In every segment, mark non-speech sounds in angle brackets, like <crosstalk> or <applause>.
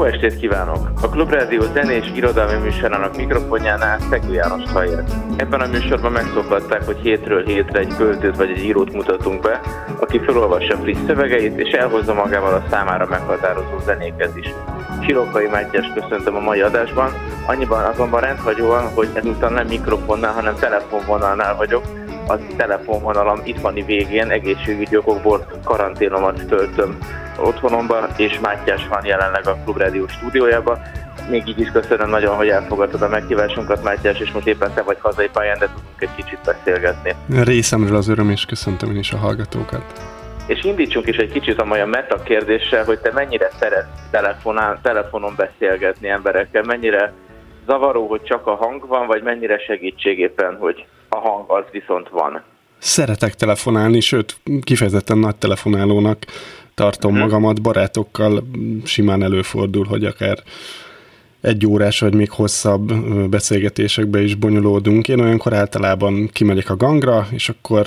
Jó estét kívánok! A Klubrádió zenés irodalmi műsorának mikrofonjánál Szegő János Hajer. Ebben a műsorban megszokhatták, hogy hétről hétre egy költőt vagy egy írót mutatunk be, aki felolvassa friss szövegeit, és elhozza magával a számára meghatározó zenéket is. Sirokai Mátyás köszöntöm a mai adásban, annyiban azonban rendhagyóan, hogy ezúttal nem mikrofonnál, hanem telefonvonalnál vagyok, a telefonvonalam itthoni végén egészségügyi okokból karanténomat töltöm otthonomba, és Mátyás van jelenleg a Klubrádió stúdiójában. Még így is köszönöm nagyon, hogy elfogadtad a meghívásunkat, Mátyás, és most éppen te vagy hazai pályán, de tudunk egy kicsit beszélgetni. Részemről az öröm, és köszöntöm én is a hallgatókat. És indítsunk is egy kicsit a mai meta kérdéssel, hogy te mennyire szeretsz telefonán, telefonon beszélgetni emberekkel, mennyire zavaró, hogy csak a hang van, vagy mennyire segítségéppen, hogy a hang az viszont van? Szeretek telefonálni, sőt, kifejezetten nagy telefonálónak tartom uh-huh. magamat, barátokkal simán előfordul, hogy akár egy órás vagy még hosszabb beszélgetésekbe is bonyolódunk. Én olyankor általában kimegyek a gangra, és akkor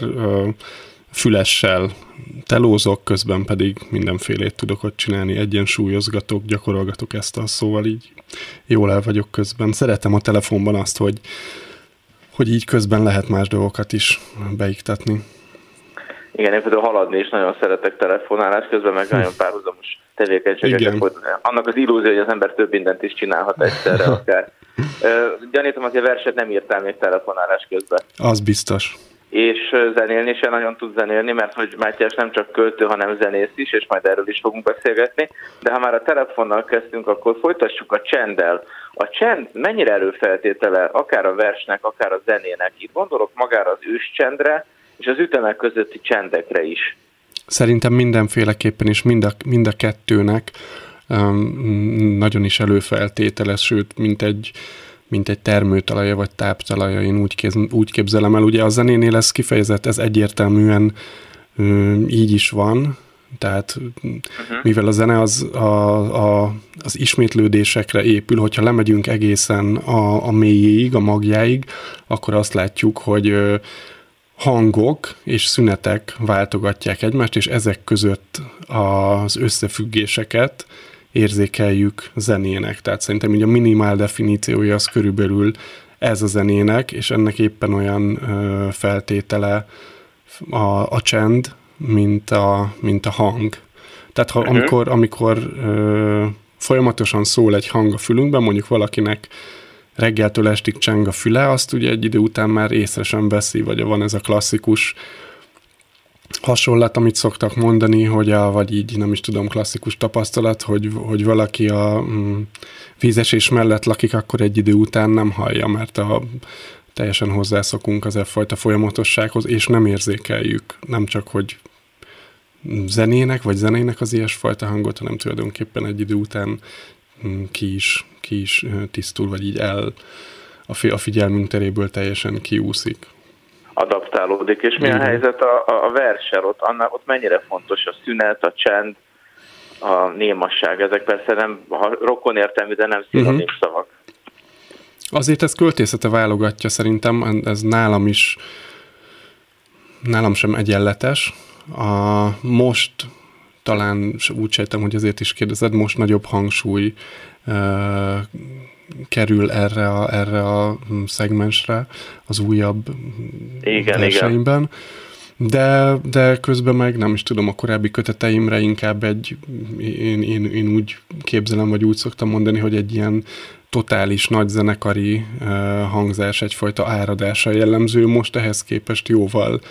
fülessel telózok, közben pedig mindenfélét tudok ott csinálni, egyensúlyozgatok, gyakorolgatok ezt a szóval így jól el vagyok közben. Szeretem a telefonban azt, hogy, hogy így közben lehet más dolgokat is beiktatni. Igen, én például haladni is nagyon szeretek telefonálás közben, meg nagyon párhuzamos tevékenységeket. Annak az illúzió, hogy az ember több mindent is csinálhat egyszerre <laughs> akár. Gyanítom, hogy a verset nem írtál még telefonálás közben. Az biztos. És zenélni se nagyon tud zenélni, mert hogy Mátyás nem csak költő, hanem zenész is, és majd erről is fogunk beszélgetni. De ha már a telefonnal kezdtünk, akkor folytassuk a csenddel. A csend mennyire előfeltétele akár a versnek, akár a zenének? Itt gondolok magára az őscsendre, és az ütemek közötti csendekre is. Szerintem mindenféleképpen is mind a, mind a kettőnek um, nagyon is előfeltételes, sőt, mint egy, mint egy termőtalaja vagy táptalaja, én úgy, kéz, úgy képzelem el. Ugye a zenénél ez kifejezett, ez egyértelműen um, így is van, tehát uh-huh. mivel a zene az, a, a, az ismétlődésekre épül, hogyha lemegyünk egészen a, a mélyéig, a magjáig, akkor azt látjuk, hogy hangok és szünetek váltogatják egymást, és ezek között az összefüggéseket érzékeljük zenének. Tehát szerintem így a minimál definíciója az körülbelül ez a zenének, és ennek éppen olyan feltétele a, a csend, mint a, mint a hang. Tehát ha, uh-huh. amikor, amikor ö, folyamatosan szól egy hang a fülünkben, mondjuk valakinek reggeltől estig cseng a füle, azt ugye egy idő után már észre sem veszi, vagy van ez a klasszikus hasonlat, amit szoktak mondani, hogy a, vagy így nem is tudom, klasszikus tapasztalat, hogy, hogy valaki a mm, vízesés mellett lakik, akkor egy idő után nem hallja, mert a, teljesen hozzászokunk az e fajta folyamatossághoz, és nem érzékeljük, nem csak, hogy zenének, vagy zenének az ilyesfajta hangot, hanem tulajdonképpen egy idő után mm, ki is ki is tisztul, vagy így el a, fi, a figyelmünk teréből teljesen kiúszik. Adaptálódik. És mi a helyzet a, a, a versel? Ott, annak, ott mennyire fontos a szünet, a csend, a némasság? Ezek persze nem ha rokon értelmű, de nem szinonim uh-huh. szavak. Azért ez költészete válogatja szerintem, ez nálam is nálam sem egyenletes. A, most talán úgy sejtem, hogy azért is kérdezed, most nagyobb hangsúly kerül erre a, erre a szegmensre az újabb igen, versenyben. Igen. De, de közben meg nem is tudom, a korábbi köteteimre inkább egy, én, én, én úgy képzelem, vagy úgy szoktam mondani, hogy egy ilyen totális nagy zenekari uh, hangzás, egyfajta áradása jellemző, most ehhez képest jóval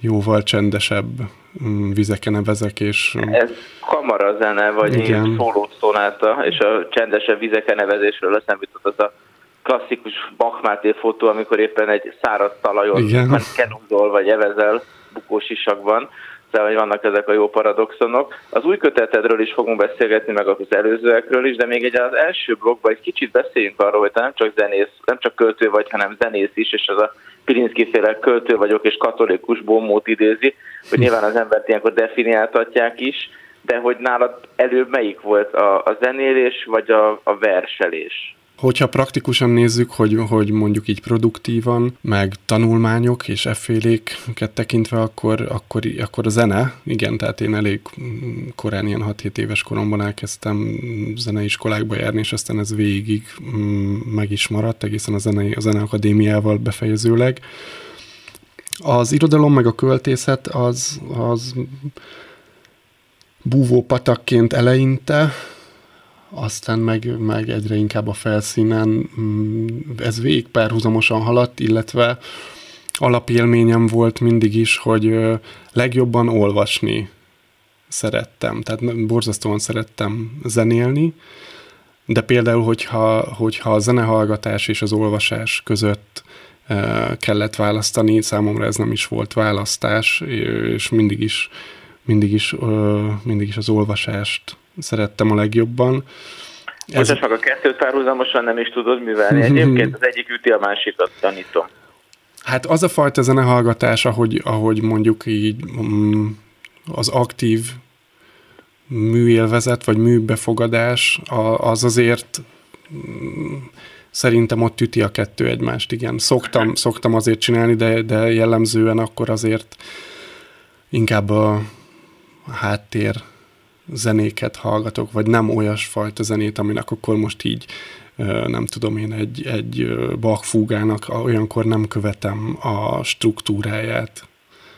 jóval csendesebb mm, vizeken vezek, és... Mm, Ez zene, vagy igen. szólószonáta, és a csendesebb vizeken nevezésről eszembe jutott az a klasszikus Bachmáté fotó, amikor éppen egy száraz talajon kenúzol, vagy evezel bukós isakban. Hozzá, hogy vannak ezek a jó paradoxonok. Az új kötetedről is fogunk beszélgetni, meg az előzőekről is, de még egy az első blogban egy kicsit beszéljünk arról, hogy nem csak zenész, nem csak költő vagy, hanem zenész is, és az a Pilinszki féle költő vagyok, és katolikus bombót idézi, hogy nyilván az embert ilyenkor definiáltatják is, de hogy nálad előbb melyik volt a, a zenélés, vagy a, a verselés? Hogyha praktikusan nézzük, hogy, hogy mondjuk így produktívan, meg tanulmányok és efféléket tekintve, akkor, akkor, akkor a zene, igen, tehát én elég korán, ilyen 6-7 éves koromban elkezdtem zeneiskolákba járni, és aztán ez végig mm, meg is maradt, egészen a, zenei, a zeneakadémiával befejezőleg. Az irodalom meg a költészet az, az búvó patakként eleinte, aztán meg, meg egyre inkább a felszínen mm, ez végig párhuzamosan haladt, illetve alapélményem volt mindig is, hogy legjobban olvasni szerettem. Tehát borzasztóan szerettem zenélni, de például, hogyha, hogyha a zenehallgatás és az olvasás között kellett választani, számomra ez nem is volt választás, és mindig is, mindig is, mindig is az olvasást szerettem a legjobban. Ez... meg a kettőt párhuzamosan nem is tudod művelni. Egyébként az egyik üti a másikat, tanítom. Hát az a fajta zenehallgatás, ahogy, ahogy mondjuk így mm, az aktív műélvezet, vagy műbefogadás, az azért mm, szerintem ott üti a kettő egymást, igen. Szoktam, szoktam azért csinálni, de, de jellemzően akkor azért inkább a háttér zenéket hallgatok, vagy nem olyasfajta zenét, aminek akkor most így nem tudom én, egy, egy Bach fúgának olyankor nem követem a struktúráját.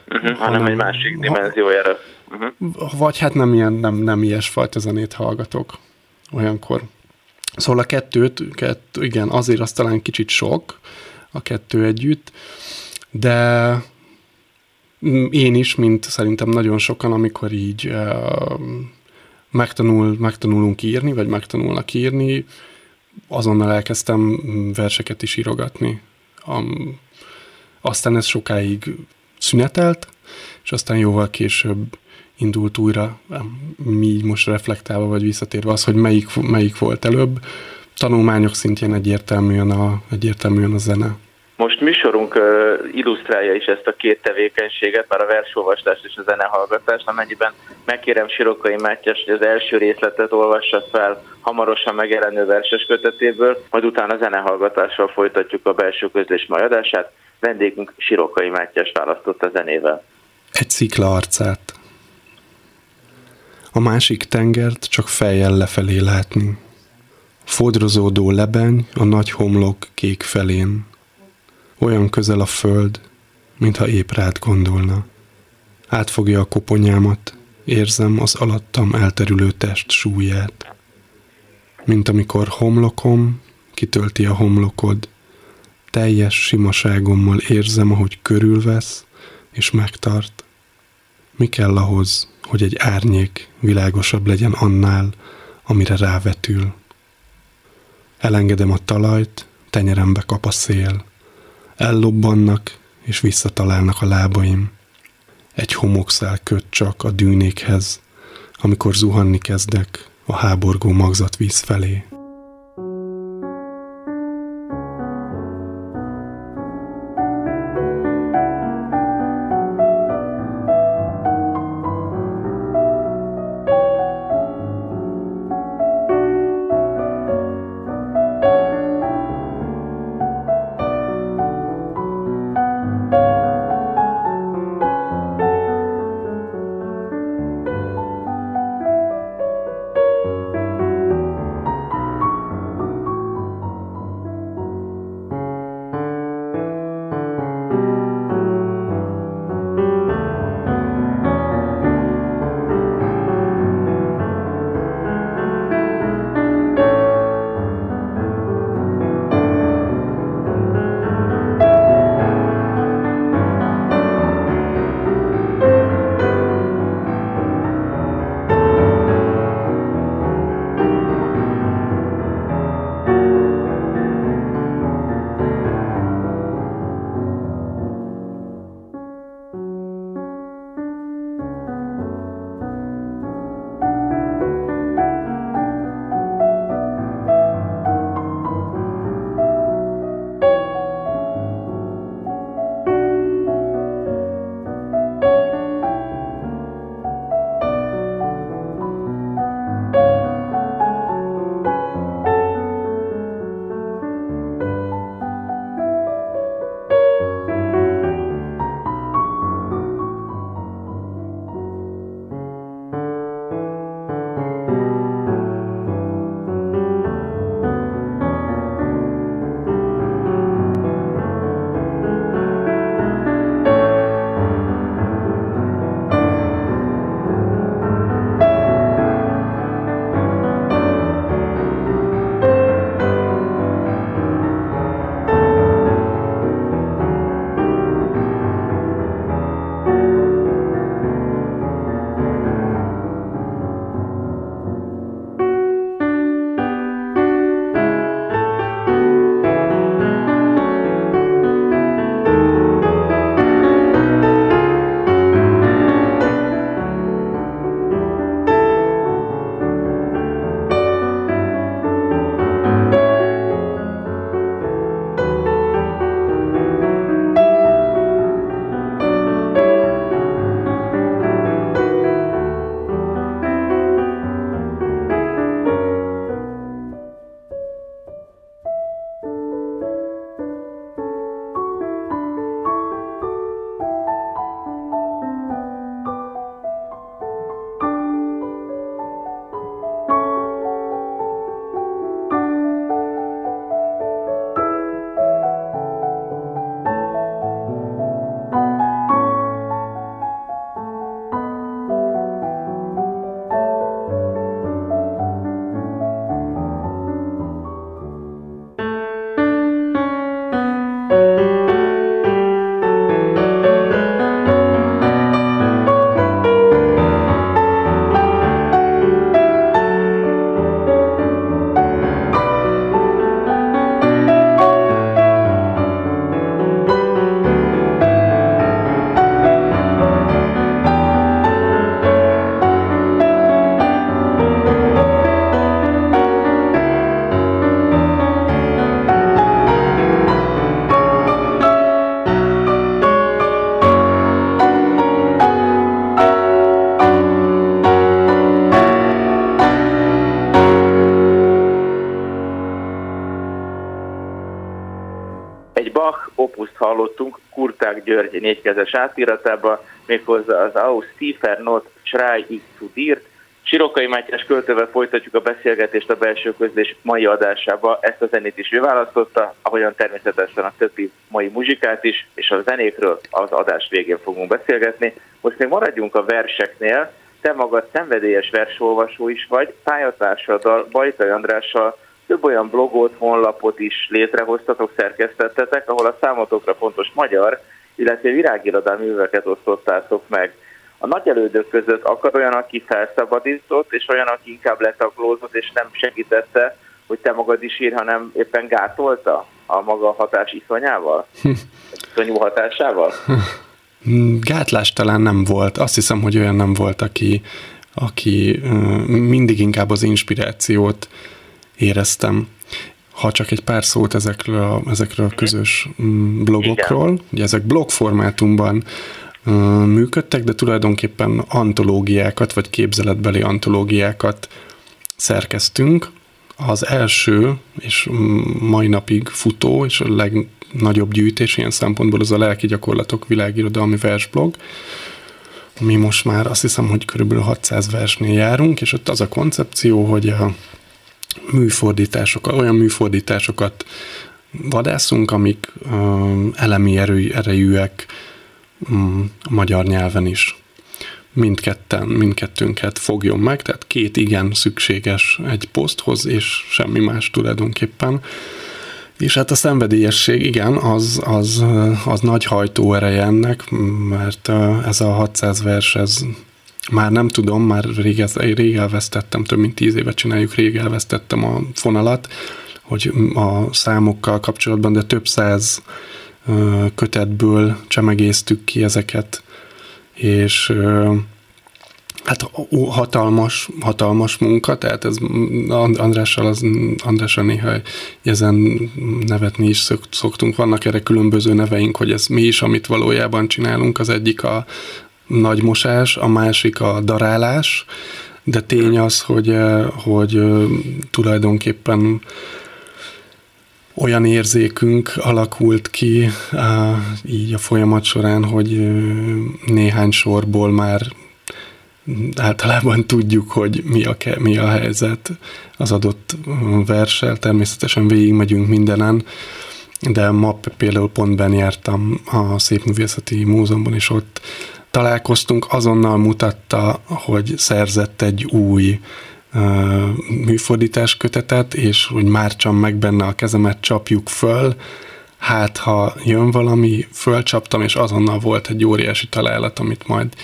Uh-huh, hanem, hanem egy másik dimenziójára. Uh-huh. Vagy hát nem, ilyen, nem, nem ilyesfajta zenét hallgatok olyankor. Szóval a kettőt, kettő, igen, azért az talán kicsit sok, a kettő együtt, de én is, mint szerintem nagyon sokan, amikor így megtanul, megtanulunk írni, vagy megtanulnak írni, azonnal elkezdtem verseket is írogatni. Um, aztán ez sokáig szünetelt, és aztán jóval később indult újra, mi most reflektálva vagy visszatérve az, hogy melyik, melyik volt előbb. Tanulmányok szintjén egyértelműen a, egyértelműen a zene. Most műsorunk illusztrálja is ezt a két tevékenységet, már a versolvastást és a zenehallgatást, amennyiben megkérem Sirokai Mátyás, hogy az első részletet olvassa fel hamarosan megjelenő verses kötetéből, majd utána zenehallgatással folytatjuk a belső közlés majadását. Vendégünk Sirokai Mátyás választott a zenével. Egy szikla arcát. A másik tengert csak fejjel lefelé látni. Fodrozódó lebeny a nagy homlok kék felén olyan közel a föld, mintha épp rád gondolna. Átfogja a koponyámat, érzem az alattam elterülő test súlyát. Mint amikor homlokom kitölti a homlokod, teljes simaságommal érzem, ahogy körülvesz és megtart. Mi kell ahhoz, hogy egy árnyék világosabb legyen annál, amire rávetül? Elengedem a talajt, tenyerembe kap a szél ellobbannak és visszatalálnak a lábaim. Egy homokszál köt csak a dűnékhez, amikor zuhanni kezdek a háborgó magzatvíz felé. Hallottunk Kurták György négykezes átiratában, méghozzá az Aus Tiefer Not Schrei ich zu dir. Sirokai Mátyás költővel folytatjuk a beszélgetést a belső közlés mai adásába. Ezt a zenét is ő választotta, ahogyan természetesen a többi mai muzsikát is, és a zenékről az adás végén fogunk beszélgetni. Most még maradjunk a verseknél. Te magad szenvedélyes versolvasó is vagy, pályatársaddal, Bajtai Andrással több olyan blogot, honlapot is létrehoztatok, szerkesztettetek, ahol a számotokra fontos magyar, illetve virágirodalmi műveket osztottátok meg. A nagy elődök között akad olyan, aki felszabadított, és olyan, aki inkább letaglózott, és nem segítette, hogy te magad is ír, hanem éppen gátolta a maga hatás iszonyával? <laughs> Iszonyú hatásával? Gátlás talán nem volt. Azt hiszem, hogy olyan nem volt, aki, aki mindig inkább az inspirációt éreztem. Ha csak egy pár szót ezekről a, ezekről a közös mm, blogokról, Igen. ugye ezek blog formátumban működtek, de tulajdonképpen antológiákat, vagy képzeletbeli antológiákat szerkeztünk. Az első, és mai napig futó, és a legnagyobb gyűjtés ilyen szempontból az a lelki gyakorlatok világirodalmi versblog, mi most már azt hiszem, hogy körülbelül 600 versnél járunk, és ott az a koncepció, hogy a műfordításokat, olyan műfordításokat vadászunk, amik um, elemi erő, erejűek um, a magyar nyelven is. Mindketten, mindkettőnket fogjon meg, tehát két igen szükséges egy poszthoz, és semmi más tulajdonképpen. És hát a szenvedélyesség, igen, az, az, az nagy hajtóereje ennek, mert ez a 600 vers, ez már nem tudom, már rég, rég elvesztettem, több mint tíz évet csináljuk, rég elvesztettem a fonalat, hogy a számokkal kapcsolatban, de több száz kötetből csemegéztük ki ezeket, és hát hatalmas, hatalmas munka, tehát ez Andrással, az, Andrással néha ezen nevetni is szoktunk, vannak erre különböző neveink, hogy ez mi is, amit valójában csinálunk, az egyik a, nagy mosás, a másik a darálás, de tény az, hogy, eh, hogy eh, tulajdonképpen olyan érzékünk alakult ki eh, így a folyamat során, hogy néhány sorból már általában tudjuk, hogy mi a, mi a helyzet az adott versel. Természetesen végigmegyünk mindenen, de ma például pont jártam a Szépművészeti Múzeumban, és ott találkoztunk, azonnal mutatta, hogy szerzett egy új műfordítás kötetet, és hogy már csak meg benne a kezemet, csapjuk föl, hát ha jön valami, fölcsaptam, és azonnal volt egy óriási találat, amit majd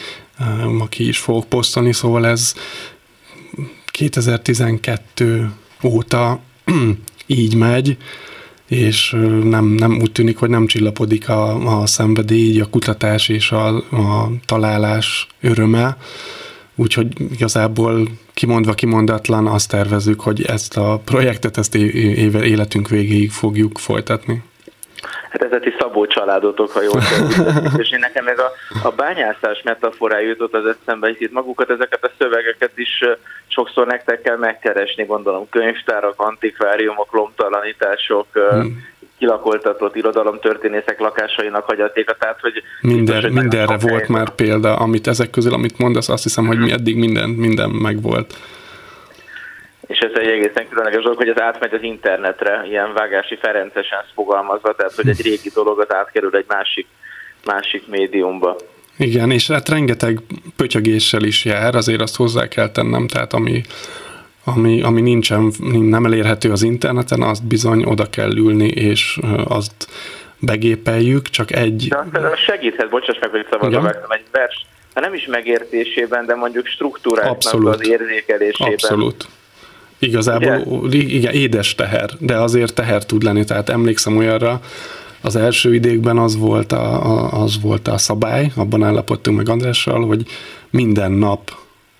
ma ki is fogok posztolni, szóval ez 2012 óta <clears throat> így megy, és nem, nem úgy tűnik, hogy nem csillapodik a, a szenvedély, a kutatás és a, a találás öröme, úgyhogy igazából kimondva kimondatlan azt tervezük, hogy ezt a projektet, ezt éve életünk végéig fogjuk folytatni. Hát ez egy Szabó családotok, ha jól tudom. és én nekem ez a, a bányászás metaforája jutott az eszembe, hogy itt magukat, ezeket a szövegeket is sokszor nektek kell megkeresni, gondolom, könyvtárak, antikváriumok, lomtalanítások, hmm kilakoltatott irodalomtörténészek lakásainak hagyatéka, tehát hogy... Minden, biztos, mindenre volt már példa, amit ezek közül, amit mondasz, azt hiszem, hogy mi eddig minden, minden megvolt ez egy egészen különleges dolog, hogy ez átmegy az internetre, ilyen vágási ferencesen fogalmazva, tehát hogy egy régi dolog az átkerül egy másik, másik médiumba. Igen, és hát rengeteg pötyögéssel is jár, azért azt hozzá kell tennem, tehát ami, ami, ami nincsen, nem elérhető az interneten, azt bizony oda kell ülni, és azt begépeljük, csak egy... De segíthet, bocsáss meg, hogy szabadon egy vers, ha nem is megértésében, de mondjuk struktúráknak az érzékelésében. Abszolút. Igazából ugye? igen, édes teher, de azért teher tud lenni, tehát emlékszem olyanra, az első idékben az volt a, a, az volt a szabály, abban állapodtunk meg Andrással, hogy minden nap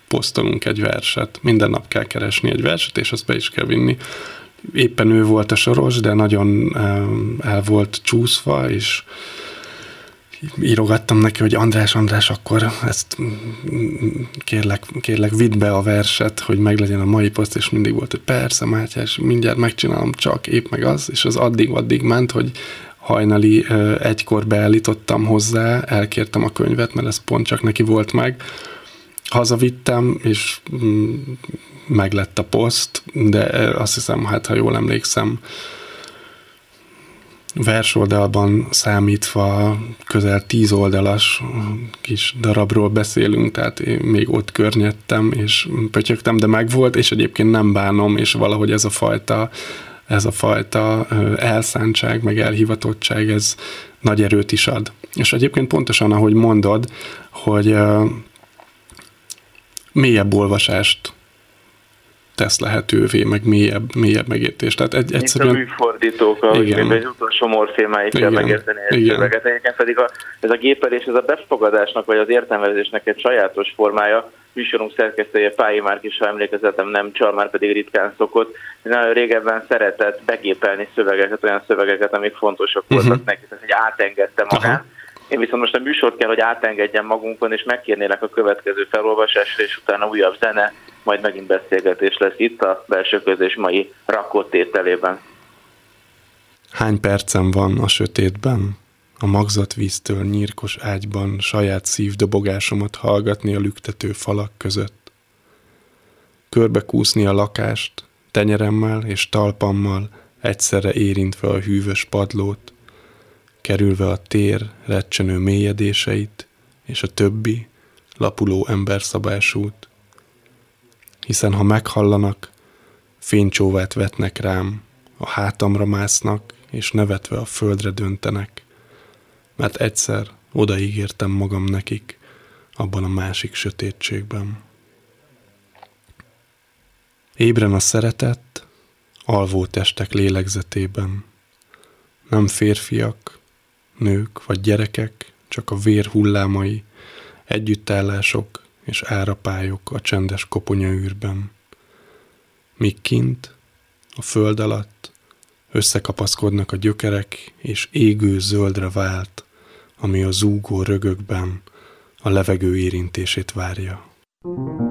posztolunk egy verset, minden nap kell keresni egy verset, és azt be is kell vinni. Éppen ő volt a soros, de nagyon el volt csúszva, és írogattam neki, hogy András, András, akkor ezt kérlek, kérlek vidd be a verset, hogy meglegyen a mai poszt, és mindig volt, hogy persze, Mátyás, mindjárt megcsinálom, csak épp meg az, és az addig-addig ment, hogy hajnali egykor beállítottam hozzá, elkértem a könyvet, mert ez pont csak neki volt meg. Hazavittem, és mm, meglett a poszt, de azt hiszem, hát ha jól emlékszem, versoldalban számítva közel tíz oldalas kis darabról beszélünk, tehát én még ott környedtem, és pötyögtem, de megvolt, és egyébként nem bánom, és valahogy ez a fajta ez a fajta elszántság, meg elhivatottság, ez nagy erőt is ad. És egyébként pontosan, ahogy mondod, hogy mélyebb olvasást tesz lehetővé, meg mélyebb, mélyebb megértést. Tehát egy, egyszerűen... Mint a műfordítók, ahogy igen. egy utolsó morfémáig kell megérteni egy igen. szöveget. Egyébként pedig a, ez a gépelés, ez a befogadásnak, vagy az értelmezésnek egy sajátos formája. Műsorunk szerkesztője Pályi Márk is, ha emlékezetem nem csal, már pedig ritkán szokott. Nagyon régebben szeretett begépelni szövegeket, olyan szövegeket, amik fontosak voltak uh-huh. neki, tehát hogy átengedte magát. Aha én viszont most a műsort kell, hogy átengedjem magunkon, és megkérnélek a következő felolvasásra, és utána újabb zene, majd megint beszélgetés lesz itt a belső közés mai rakottételében. Hány percem van a sötétben? A magzatvíztől nyírkos ágyban saját szívdobogásomat hallgatni a lüktető falak között. Körbekúszni a lakást, tenyeremmel és talpammal egyszerre érintve a hűvös padlót, kerülve a tér recsenő mélyedéseit és a többi lapuló emberszabásút. Hiszen ha meghallanak, fénycsóvát vetnek rám, a hátamra másznak, és nevetve a földre döntenek, mert egyszer odaígértem magam nekik abban a másik sötétségben. Ébren a szeretet, alvó testek lélegzetében. Nem férfiak, nők vagy gyerekek, csak a vér hullámai, együttállások és árapályok a csendes koponyaűrben. Míg kint, a föld alatt összekapaszkodnak a gyökerek, és égő zöldre vált, ami a zúgó rögökben a levegő érintését várja. thank you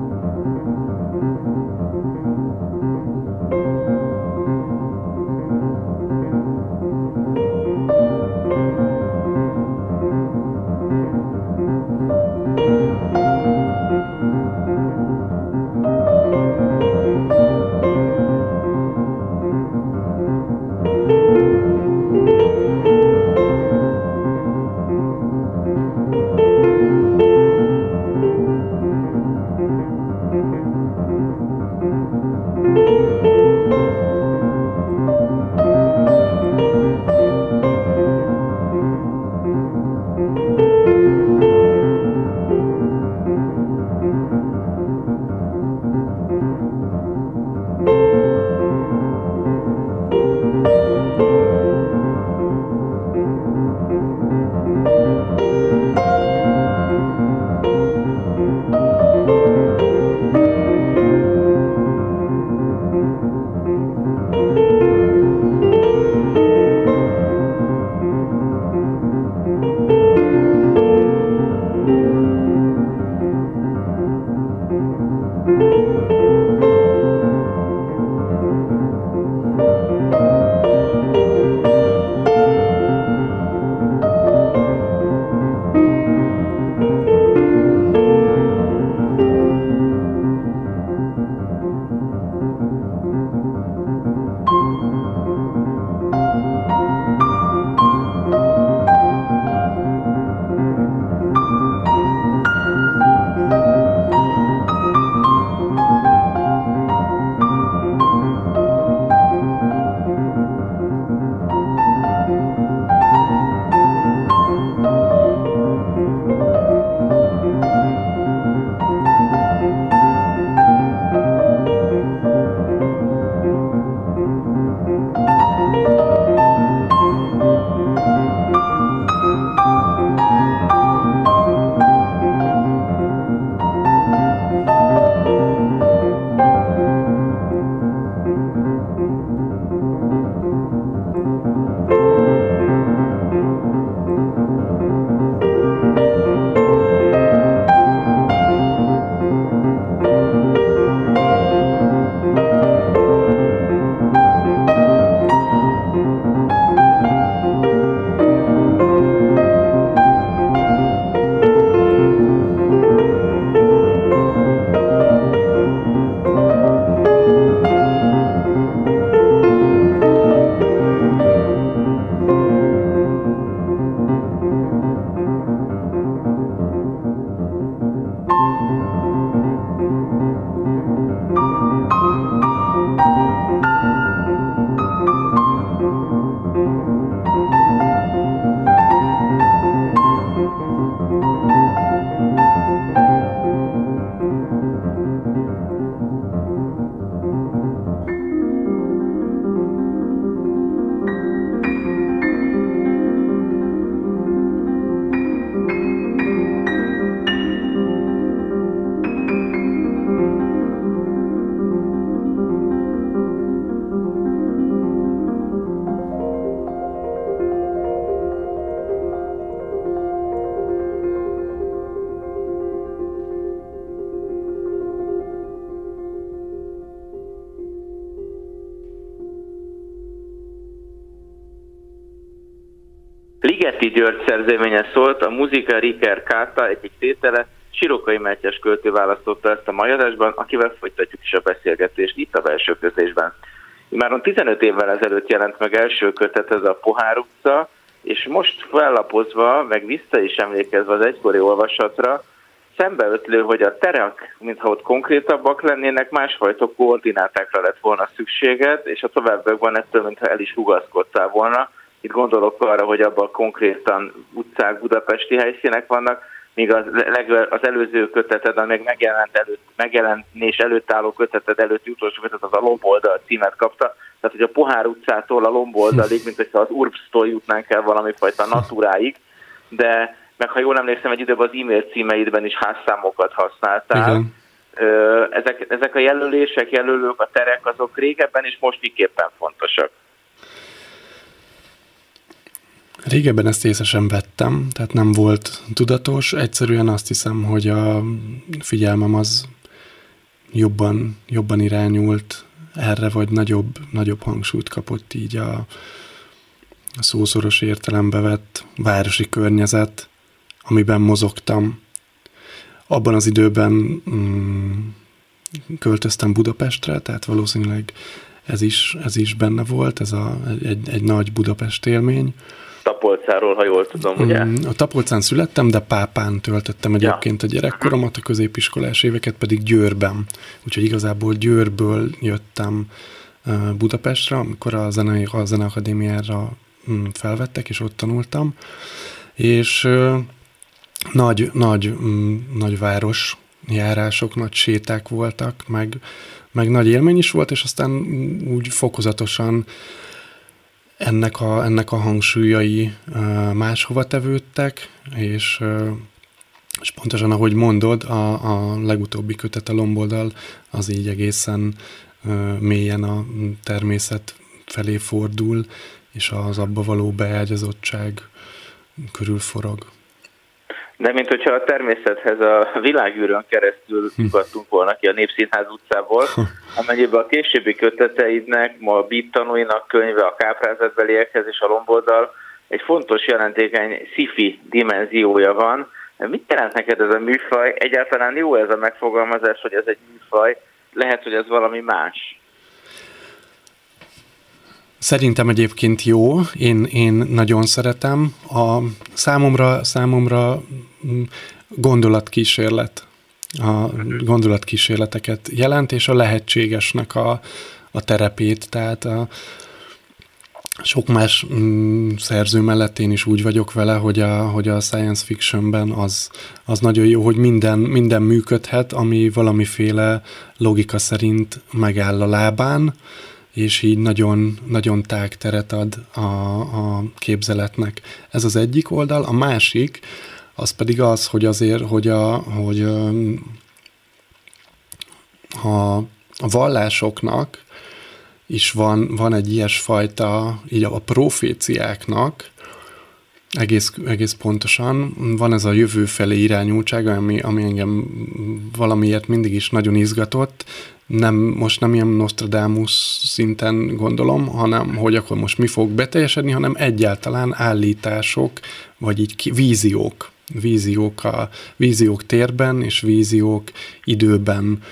György szerzőménye szólt, a Muzika Riker Káta egyik tétele, Sirokai Mátyás költő választotta ezt a majadásban, akivel folytatjuk is a beszélgetést itt a belső közlésben. Már 15 évvel ezelőtt jelent meg első kötet ez a Pohár utca, és most fellapozva, meg vissza is emlékezve az egykori olvasatra, szembeötlő, hogy a terek, mintha ott konkrétabbak lennének, másfajta koordinátákra lett volna szükséged, és a továbbiakban ettől, mintha el is hugaszkodtál volna. Itt gondolok arra, hogy abban konkrétan utcák, budapesti helyszínek vannak, míg az, az előző köteted, a meg megjelent előtt, megjelenés előtt álló köteted előtt utolsó köteted az a Lomboldal címet kapta, tehát hogy a Pohár utcától a Lomboldalig, mint hogyha az Urbstól jutnánk el valami fajta naturáig, de meg ha jól emlékszem, egy időben az e-mail címeidben is házszámokat használtál. Igen. Ezek, ezek a jelölések, jelölők, a terek, azok régebben és most miképpen fontosak? Régebben ezt észre sem vettem, tehát nem volt tudatos. Egyszerűen azt hiszem, hogy a figyelmem az jobban, jobban irányult erre, vagy nagyobb, nagyobb hangsúlyt kapott így a, szószoros értelembe vett városi környezet, amiben mozogtam. Abban az időben mm, költöztem Budapestre, tehát valószínűleg ez is, ez is benne volt, ez a, egy, egy nagy Budapest élmény. Tapolcáról, ha jól tudom, ugye? Mm, a Tapolcán születtem, de Pápán töltöttem egyébként ja. a gyerekkoromat, a középiskolás éveket pedig Győrben. Úgyhogy igazából Győrből jöttem Budapestre, amikor a, Zene, a Zeneakadémiára mm, felvettek, és ott tanultam. És nagy, nagy, mm, nagy város járások, nagy séták voltak, meg, meg nagy élmény is volt, és aztán úgy fokozatosan ennek a, ennek a hangsúlyai máshova tevődtek, és, és pontosan ahogy mondod, a, a legutóbbi kötet a lomboldal az így egészen mélyen a természet felé fordul, és az abba való beágyazottság körül forog de mint hogyha a természethez a világűrön keresztül ugattunk hm. volna ki a Népszínház utcából, amennyiben a későbbi köteteidnek, ma a Beat tanúinak könyve, a káprázatbeliekhez és a lomboldal egy fontos jelentékeny sci dimenziója van. Mit jelent neked ez a műfaj? Egyáltalán jó ez a megfogalmazás, hogy ez egy műfaj, lehet, hogy ez valami más. Szerintem egyébként jó, én, én nagyon szeretem. A számomra, számomra gondolatkísérlet, a gondolatkísérleteket jelent, és a lehetségesnek a, a terepét, tehát a, sok más mm, szerző mellett én is úgy vagyok vele, hogy a, hogy a science fictionben az, az nagyon jó, hogy minden, minden működhet, ami valamiféle logika szerint megáll a lábán, és így nagyon, nagyon tág teret ad a, a képzeletnek. Ez az egyik oldal. A másik, az pedig az, hogy azért, hogy a, hogy a, a vallásoknak is van, van egy ilyesfajta, így a proféciáknak, egész, egész pontosan. Van ez a jövő felé irányultsága, ami, ami engem valamiért mindig is nagyon izgatott, nem, most nem ilyen Nostradamus szinten gondolom, hanem hogy akkor most mi fog beteljesedni, hanem egyáltalán állítások, vagy így víziók, víziók, a, víziók térben és víziók időben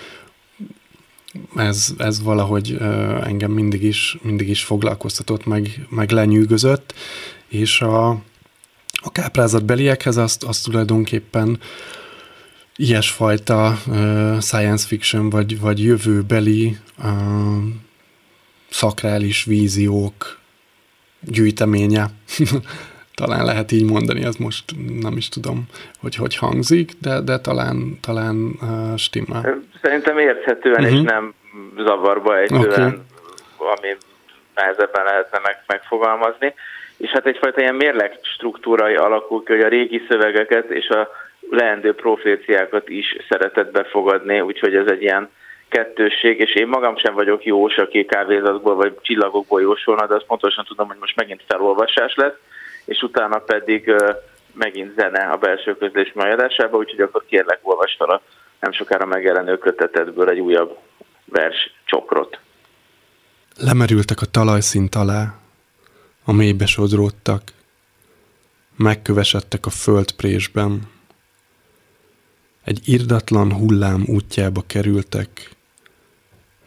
ez, ez valahogy engem mindig is, mindig is foglalkoztatott, meg, meg lenyűgözött, és a, a káprázatbeliekhez azt, azt tulajdonképpen ilyesfajta uh, science fiction vagy, vagy jövőbeli uh, szakrális víziók gyűjteménye. <laughs> talán lehet így mondani, ez most nem is tudom, hogy hogy hangzik, de, de talán, talán uh, stimmel. Szerintem érthetően uh-huh. és mhm. nem zavarba ejtően, okay. ami nehezebben lehetne meg, megfogalmazni. És hát egyfajta ilyen mérleg struktúrai alakul ki, hogy a régi szövegeket és a leendő proféciákat is szeretett befogadni, úgyhogy ez egy ilyen kettősség, és én magam sem vagyok jós, aki kávézatból vagy csillagokból jósolna, de azt pontosan tudom, hogy most megint felolvasás lesz, és utána pedig megint zene a belső közlés majadásába, úgyhogy akkor kérlek olvasd a nem sokára megjelenő kötetedből egy újabb vers csokrot. Lemerültek a talajszint alá, a mélybe sodródtak, megkövesedtek a földprésben. Egy irdatlan hullám útjába kerültek,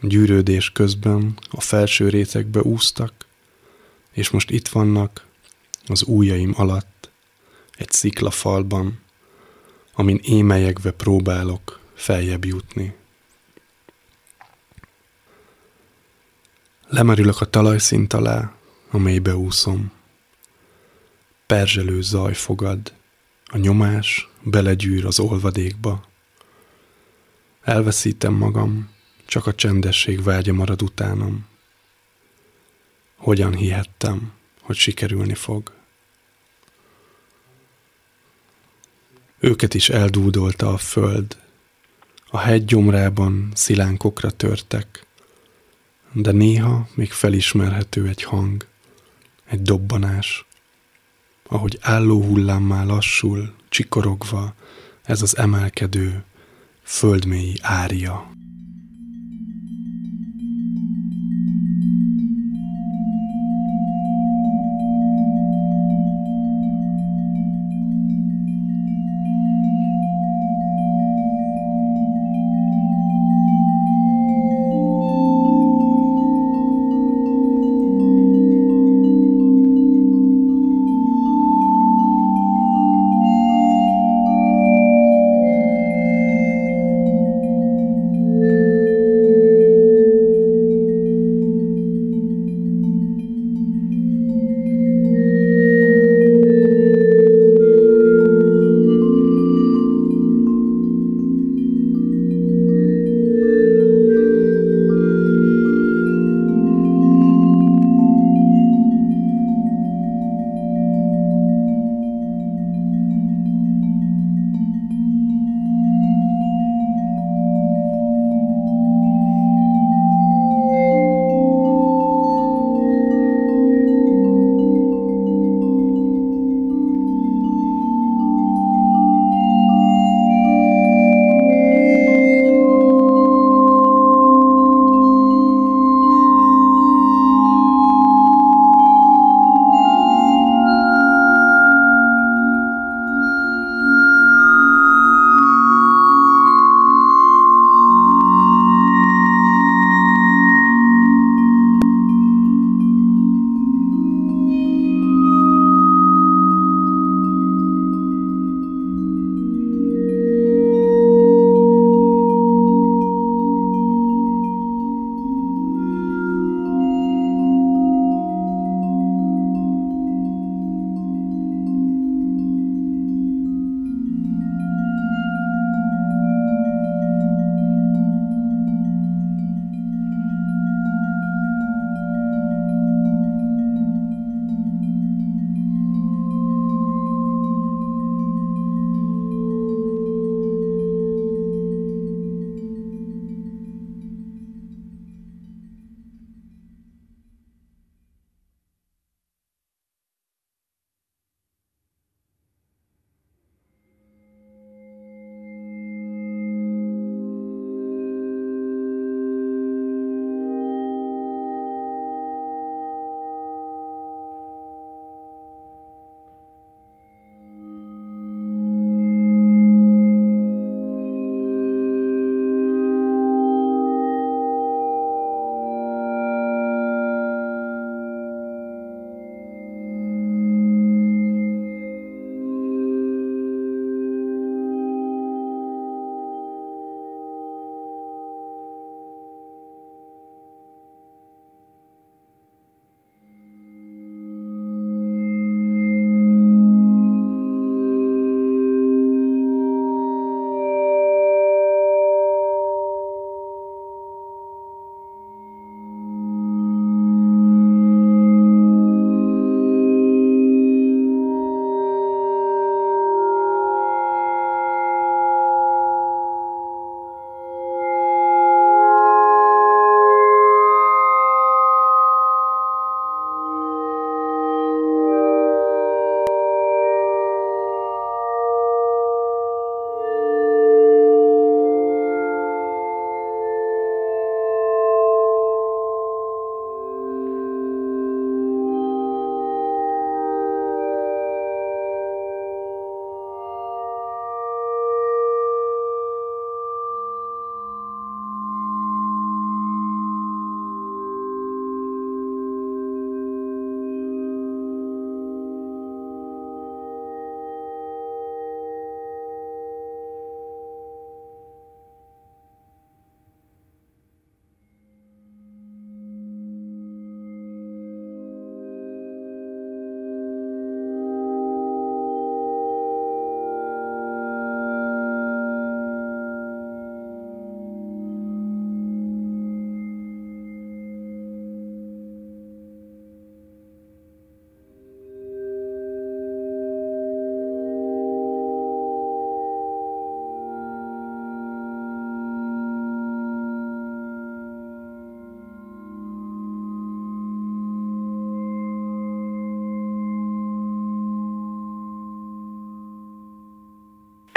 gyűrődés közben a felső rétegbe úsztak, és most itt vannak az ujjaim alatt, egy sziklafalban, amin émelyegve próbálok feljebb jutni. Lemerülök a talajszint alá, a mélybe úszom. Perzselő zaj fogad, a nyomás belegyűr az olvadékba. Elveszítem magam, csak a csendesség vágya marad utánam. Hogyan hihettem, hogy sikerülni fog? Őket is eldúdolta a föld. A hegy gyomrában szilánkokra törtek, de néha még felismerhető egy hang, egy dobbanás, ahogy álló hullámmá lassul, csikorogva ez az emelkedő, földmélyi ária.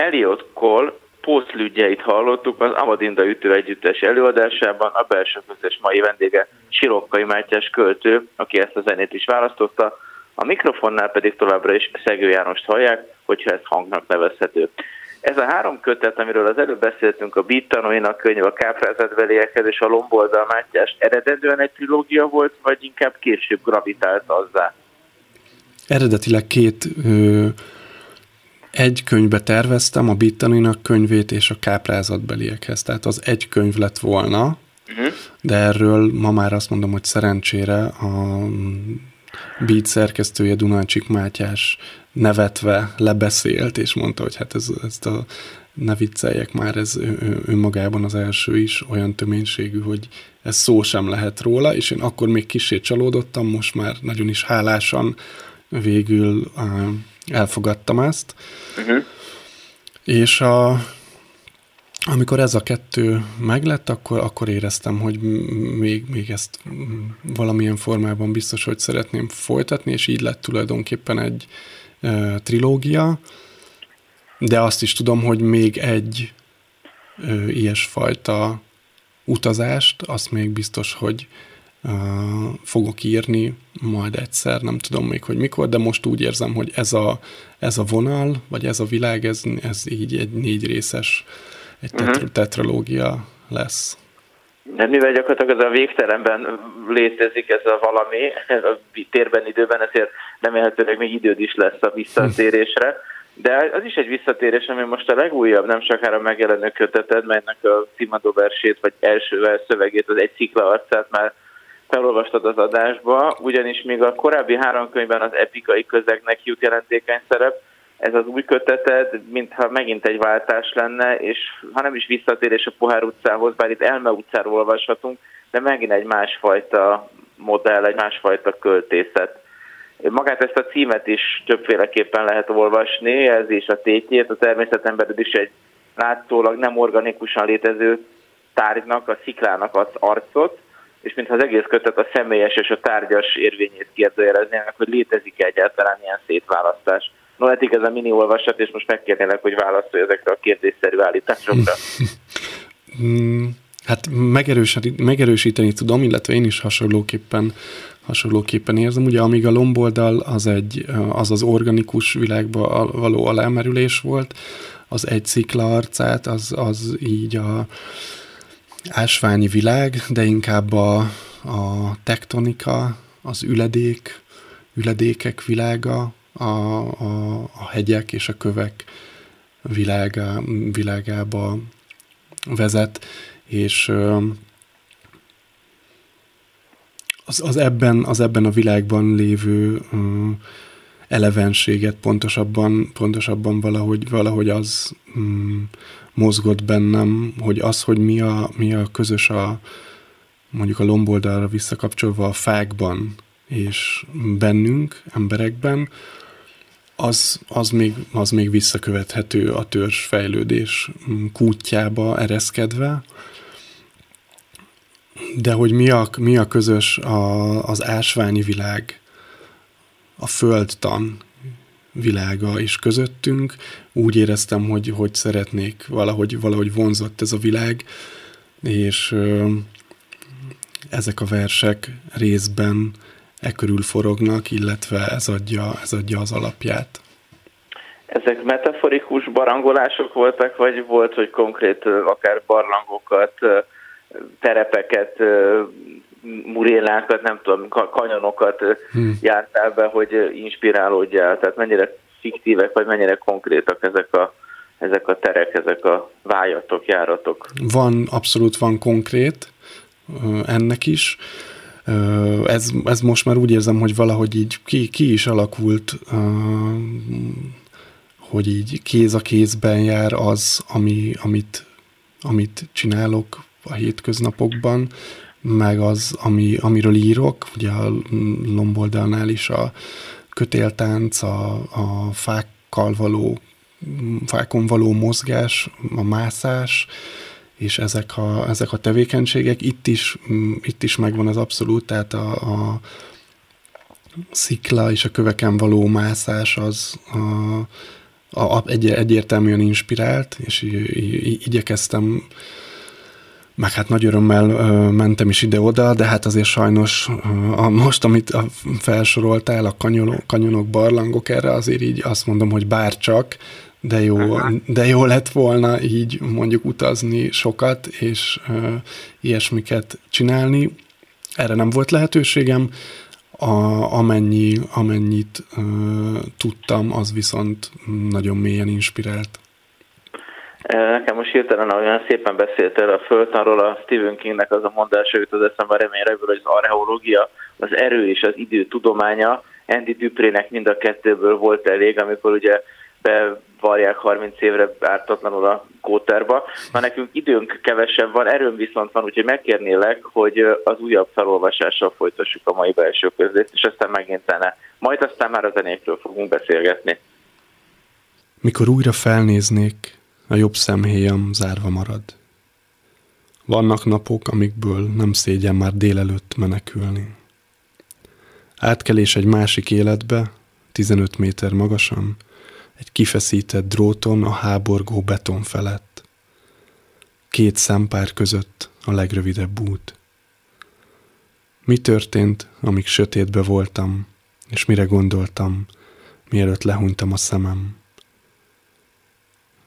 Elliot Cole pótlügyeit hallottuk az Amadinda ütő együttes előadásában, a belső közös mai vendége Sirokkai Mátyás költő, aki ezt a zenét is választotta, a mikrofonnál pedig továbbra is Szegő Jánost hallják, hogyha ez hangnak nevezhető. Ez a három kötet, amiről az előbb beszéltünk, a Beat tanúinak könyv, a Káprázatbeliekhez és a Lomboldal Mátyás eredetően egy trilógia volt, vagy inkább később gravitált azzá? Eredetileg két ö, egy könyvbe terveztem, a Bittaninak könyvét és a káprázatbeliekhez. Tehát az egy könyv lett volna, uh-huh. de erről ma már azt mondom, hogy szerencsére a Beat szerkesztője Dunáncsik Mátyás nevetve lebeszélt, és mondta, hogy hát ez, ezt a ne vicceljek már, ez önmagában az első is olyan töménységű, hogy ez szó sem lehet róla, és én akkor még kicsit csalódottam, most már nagyon is hálásan végül elfogadtam ezt. Uh-huh. És a, amikor ez a kettő meglett, akkor, akkor éreztem, hogy még, még ezt valamilyen formában biztos, hogy szeretném folytatni, és így lett tulajdonképpen egy e, trilógia, de azt is tudom, hogy még egy e, ilyesfajta utazást, azt még biztos, hogy fogok írni majd egyszer, nem tudom még, hogy mikor, de most úgy érzem, hogy ez a, ez a vonal, vagy ez a világ, ez, ez így egy négy részes, egy tetr- uh-huh. tetralógia lesz. De mivel gyakorlatilag ez a végtelenben létezik ez a valami, ez a térben, időben, ezért remélhetőleg még időd is lesz a visszatérésre. De az is egy visszatérés, ami most a legújabb, nem sokára megjelenő köteted, melynek a címadó versét, vagy első szövegét, az egy cikla arcát már felolvastad az adásba, ugyanis még a korábbi három könyvben az epikai közegnek jut jelentékeny szerep, ez az új köteted, mintha megint egy váltás lenne, és ha nem is visszatérés a Pohár utcához, bár itt Elme utcáról olvashatunk, de megint egy másfajta modell, egy másfajta költészet. Magát ezt a címet is többféleképpen lehet olvasni, ez is a tétjét, a természetembered is egy látszólag nem organikusan létező tárgynak, a sziklának az arcot, és mintha az egész kötet a személyes és a tárgyas érvényét kérdőjeleznének, hogy létezik -e egyáltalán ilyen szétválasztás. No, eddig ez a mini olvasat, és most megkérnélek, hogy válaszolj ezekre a kérdésszerű állításokra. <laughs> Hát megerősíteni tudom, illetve én is hasonlóképpen hasonlóképpen érzem. Ugye amíg a lomboldal az egy, az, az organikus világba való alámerülés volt, az egy szikla arcát, az, az így a, ásványi világ, de inkább a, a tektonika, az üledék, üledékek világa, a, a, a hegyek és a kövek világá, világába vezet, és az, az, ebben, az ebben a világban lévő elevenséget pontosabban, pontosabban valahogy, valahogy az um, mozgott bennem, hogy az, hogy mi a, mi a közös a mondjuk a lomboldalra visszakapcsolva a fákban és bennünk, emberekben, az, az, még, az még visszakövethető a törzs fejlődés kútjába ereszkedve, de hogy mi a, mi a közös a, az ásványi világ, a földtan világa is közöttünk. Úgy éreztem, hogy, hogy szeretnék, valahogy, valahogy vonzott ez a világ, és ezek a versek részben e körül forognak, illetve ez adja, ez adja az alapját. Ezek metaforikus barangolások voltak, vagy volt, hogy konkrét akár barlangokat, terepeket murélákat, nem tudom, kanyonokat hmm. jártál be, hogy inspirálódjál? Tehát mennyire fiktívek, vagy mennyire konkrétak ezek a, ezek a terek, ezek a vájatok, járatok? Van, abszolút van konkrét ennek is. Ez, ez most már úgy érzem, hogy valahogy így ki, ki is alakult, hogy így kéz a kézben jár az, ami, amit, amit csinálok a hétköznapokban, meg az, ami, amiről írok, ugye a lomboldalnál is a kötéltánc, a, a fákkal való, fákon való mozgás, a mászás, és ezek a, ezek a tevékenységek. Itt is, itt is megvan az abszolút, tehát a, a szikla és a köveken való mászás az, a, a, egy, egyértelműen inspirált, és igyekeztem meg hát nagy örömmel mentem is ide-oda, de hát azért sajnos a, most, amit a, felsoroltál, a kanyonok, kanyonok, barlangok, erre azért így azt mondom, hogy bárcsak, de jó, de jó lett volna így mondjuk utazni sokat, és ö, ilyesmiket csinálni. Erre nem volt lehetőségem, a, amennyi, amennyit ö, tudtam, az viszont nagyon mélyen inspirált. Nekem most hirtelen olyan szépen beszéltél a földtanról, a Stephen Kingnek az a mondása jut az eszembe reményre, hogy az archeológia, az erő és az idő tudománya, Andy Duprének mind a kettőből volt elég, amikor ugye bevarják 30 évre ártatlanul a kóterba. Na nekünk időnk kevesebb van, erőm viszont van, úgyhogy megkérnélek, hogy az újabb felolvasással folytassuk a mai belső közlést, és aztán megint zene. Majd aztán már a zenékről fogunk beszélgetni. Mikor újra felnéznék, a jobb szemhéjam zárva marad. Vannak napok, amikből nem szégyen már délelőtt menekülni. Átkelés egy másik életbe, 15 méter magasan, egy kifeszített dróton a háborgó beton felett. Két szempár között a legrövidebb út. Mi történt, amíg sötétbe voltam, és mire gondoltam, mielőtt lehúnytam a szemem?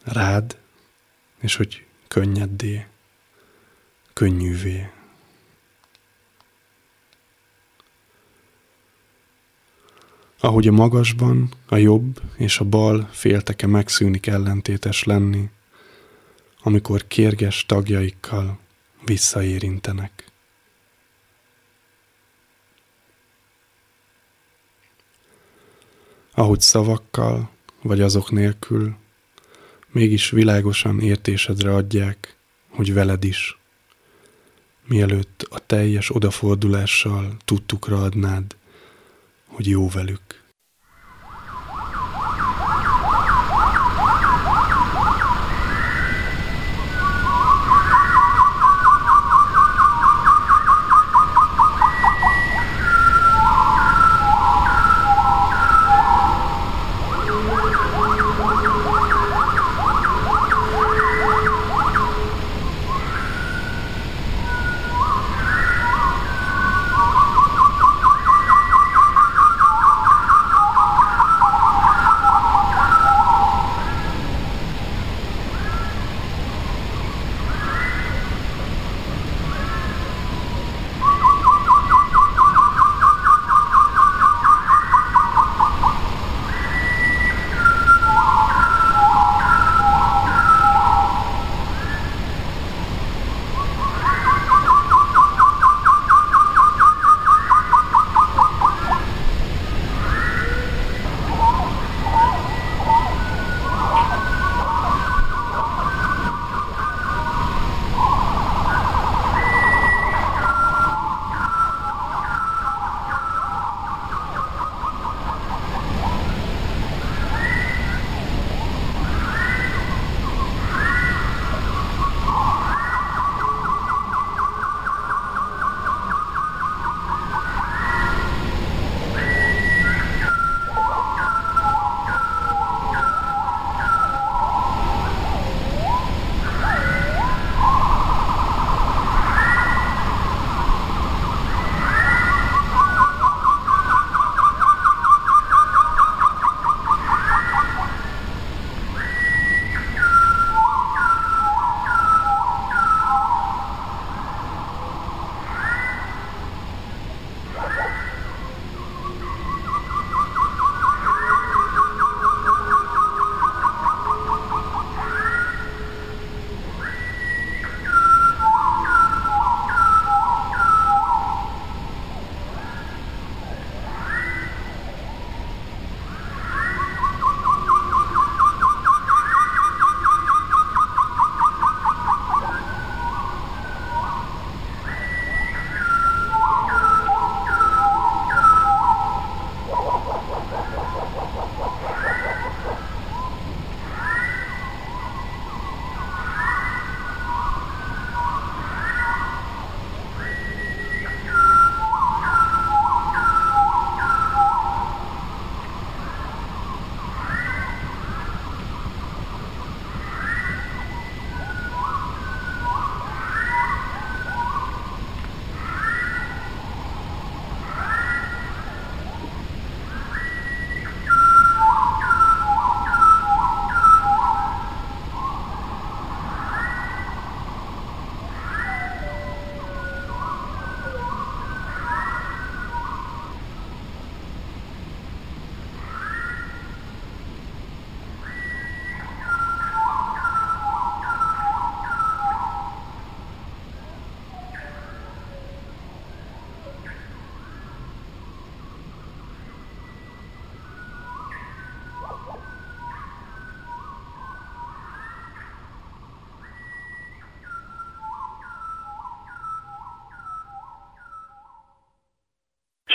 Rád, és hogy könnyeddé, könnyűvé. Ahogy a magasban a jobb és a bal félteke megszűnik ellentétes lenni, amikor kérges tagjaikkal visszaérintenek. Ahogy szavakkal, vagy azok nélkül mégis világosan értésedre adják, hogy veled is. Mielőtt a teljes odafordulással tudtukra adnád, hogy jó velük.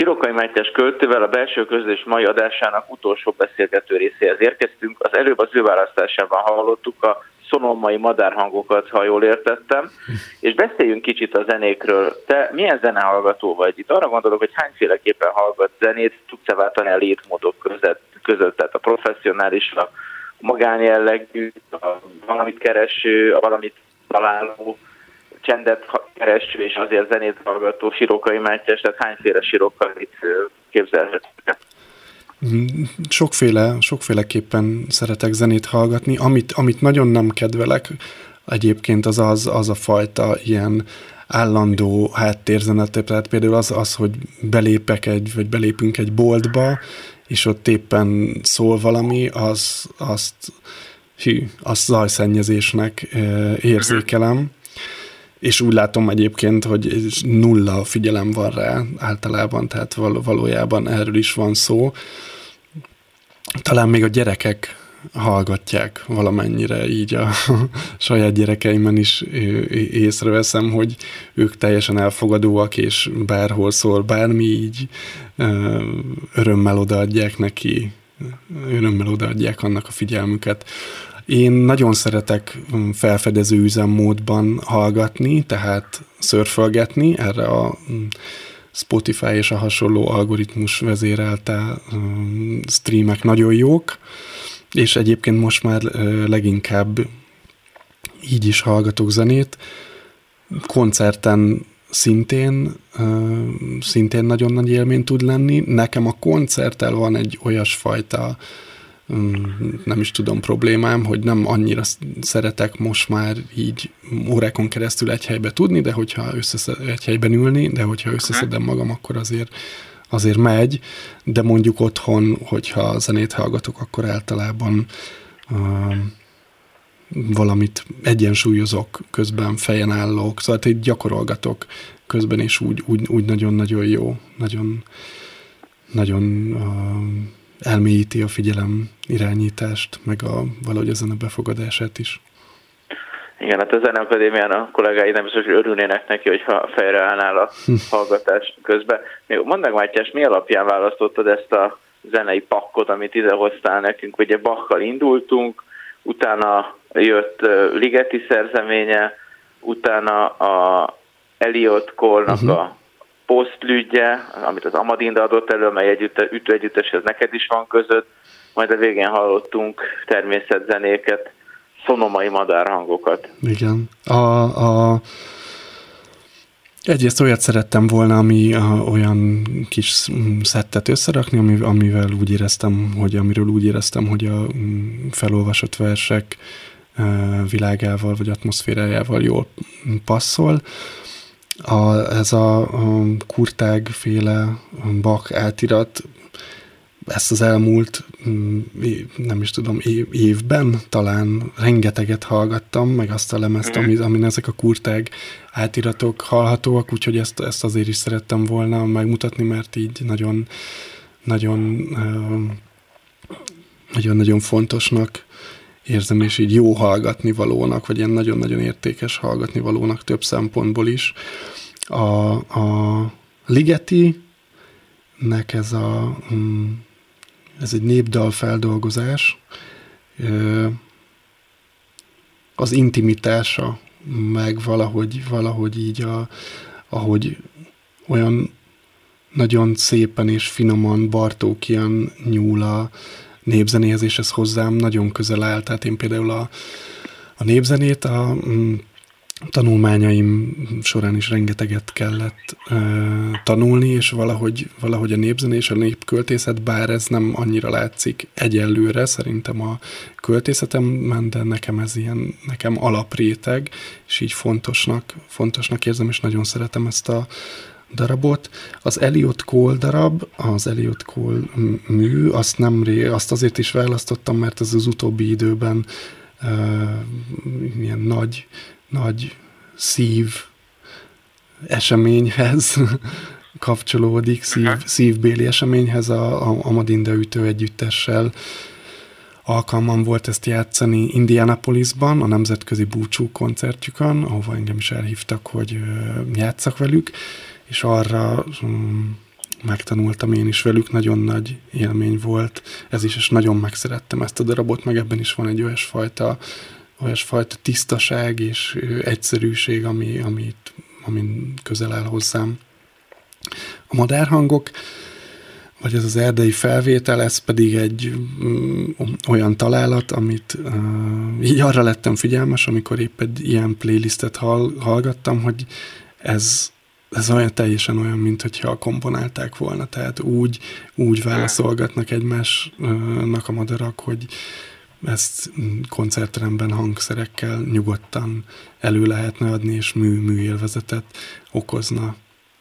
Sirokai Mátyás költővel a belső közlés mai adásának utolsó beszélgető részéhez érkeztünk. Az előbb az ő választásában hallottuk a szonomai madárhangokat, ha jól értettem, és beszéljünk kicsit a zenékről. Te milyen zenehallgató vagy? Itt arra gondolok, hogy hányféleképpen hallgat zenét, tudsz-e váltani a létmódok között, között, tehát a professzionális, a magánjellegű, a valamit kereső, a valamit találó, csendet kereső és azért zenét hallgató Sirokai Mátyás, tehát hányféle Sirokai képzelhetők? Sokféle, sokféleképpen szeretek zenét hallgatni. Amit, amit nagyon nem kedvelek egyébként az, az az a fajta ilyen állandó háttérzenet, tehát például az, az, hogy belépek egy, vagy belépünk egy boltba, és ott éppen szól valami, az, azt, hű, azt zajszennyezésnek érzékelem és úgy látom egyébként, hogy nulla figyelem van rá általában, tehát val- valójában erről is van szó. Talán még a gyerekek hallgatják valamennyire, így a <laughs> saját gyerekeimen is észreveszem, hogy ők teljesen elfogadóak, és bárhol szól bármi, így örömmel odaadják neki, örömmel odaadják annak a figyelmüket. Én nagyon szeretek mm, felfedező üzemmódban hallgatni, tehát szörfölgetni, erre a mm, Spotify és a hasonló algoritmus vezérelte mm, streamek nagyon jók, és egyébként most már leginkább így is hallgatok zenét. Koncerten szintén, szintén nagyon nagy élmény tud lenni. Nekem a koncerttel van egy olyasfajta nem is tudom problémám, hogy nem annyira szeretek most már így órákon keresztül egy helybe tudni, de hogyha összeszed, egy helyben ülni, de hogyha összeszedem magam, akkor azért azért megy, de mondjuk otthon, hogyha zenét hallgatok, akkor általában uh, valamit egyensúlyozok, közben fejen állok, szóval itt gyakorolgatok. Közben, és úgy, úgy, úgy nagyon-nagyon jó, nagyon, nagyon uh, elmélyíti a figyelem irányítást, meg a, valahogy ezen a befogadását is. Igen, hát a Zeneakadémián a kollégái nem biztos, hogy örülnének neki, hogyha fejre állnál a hm. hallgatás közben. Még mondd meg, Mátyás, mi alapján választottad ezt a zenei pakkot, amit idehoztál nekünk? Ugye Bachkal indultunk, utána jött Ligeti szerzeménye, utána a Eliot Cole-nak uh-huh. a posztlügye, amit az Amadinda adott elő, mely együtt, ütő ez neked is van között, majd a végén hallottunk természetzenéket, szonomai madárhangokat. Igen. A, a, egyrészt olyat szerettem volna, ami a, olyan kis szettet összerakni, amivel úgy éreztem, hogy amiről úgy éreztem, hogy a felolvasott versek világával vagy atmoszférájával jól passzol. A, ez a, a kurtág féle bak átirat ezt az elmúlt, mm, nem is tudom, évben talán rengeteget hallgattam, meg azt a lemezt, mm. amin ezek a kurtág átiratok hallhatóak, úgyhogy ezt, ezt azért is szerettem volna megmutatni, mert így nagyon nagyon nagyon-nagyon fontosnak érzem, és így jó hallgatni valónak, vagy ilyen nagyon-nagyon értékes hallgatni valónak több szempontból is. A, a Ligeti nek ez a mm, ez egy népdal feldolgozás, az intimitása, meg valahogy, valahogy így, a, ahogy olyan nagyon szépen és finoman Bartókian nyúl a népzenéhez, és ez hozzám nagyon közel áll. Tehát én például a, a népzenét a mm, tanulmányaim során is rengeteget kellett uh, tanulni, és valahogy, valahogy a népzené és a népköltészet, bár ez nem annyira látszik egyelőre, szerintem a költészetemben, de nekem ez ilyen, nekem alapréteg, és így fontosnak, fontosnak érzem, és nagyon szeretem ezt a darabot. Az Eliot Cole darab, az Eliot Cole mű, azt, nem azt azért is választottam, mert ez az utóbbi időben uh, ilyen nagy nagy szív eseményhez <laughs> kapcsolódik, szív, szívbéli eseményhez a, a Amadinda ütő együttessel. Alkalmam volt ezt játszani Indianapolisban, a nemzetközi búcsú koncertjükön, ahova engem is elhívtak, hogy játszak velük, és arra um, megtanultam én is velük, nagyon nagy élmény volt ez is, és nagyon megszerettem ezt a darabot, meg ebben is van egy olyasfajta, olyasfajta tisztaság és egyszerűség, ami, amit, amin közel áll hozzám. A madárhangok, vagy ez az erdei felvétel, ez pedig egy mm, olyan találat, amit uh, így arra lettem figyelmes, amikor épp egy ilyen playlistet hall, hallgattam, hogy ez, ez olyan teljesen olyan, mint hogyha komponálták volna, tehát úgy, úgy válaszolgatnak egymásnak a madarak, hogy ezt koncertteremben hangszerekkel nyugodtan elő lehetne adni, és mű, műélvezetet okozna.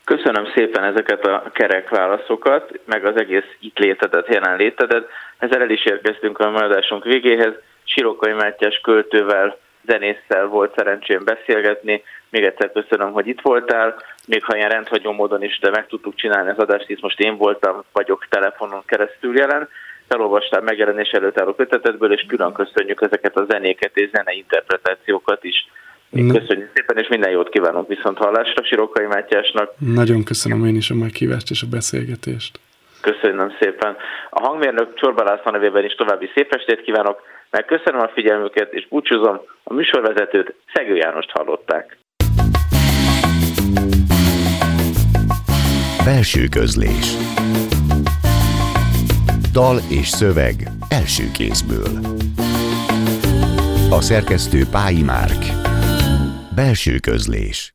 Köszönöm szépen ezeket a kerek válaszokat, meg az egész itt létedet, jelenlétedet. Ezzel el is érkeztünk a maradásunk végéhez. Sirokai Mátyás költővel, zenésszel volt szerencsém beszélgetni. Még egyszer köszönöm, hogy itt voltál. Még ha ilyen rendhagyó módon is, de meg tudtuk csinálni az adást, itt most én voltam, vagyok telefonon keresztül jelen. Felolvastál megjelenés előtt álló kötetedből, és külön köszönjük ezeket a zenéket és zene interpretációkat is Köszönjük szépen, és minden jót kívánunk viszont hallásra Sirokai Mátyásnak. Nagyon köszönöm én is a meghívást és a beszélgetést. Köszönöm szépen. A hangmérnök Csorba László nevében is további szép estét kívánok, meg köszönöm a figyelmüket, és búcsúzom, a műsorvezetőt Szegő Jánost hallották. Belső közlés. Dal és szöveg első kézből. A szerkesztő Pályi Márk. Belső közlés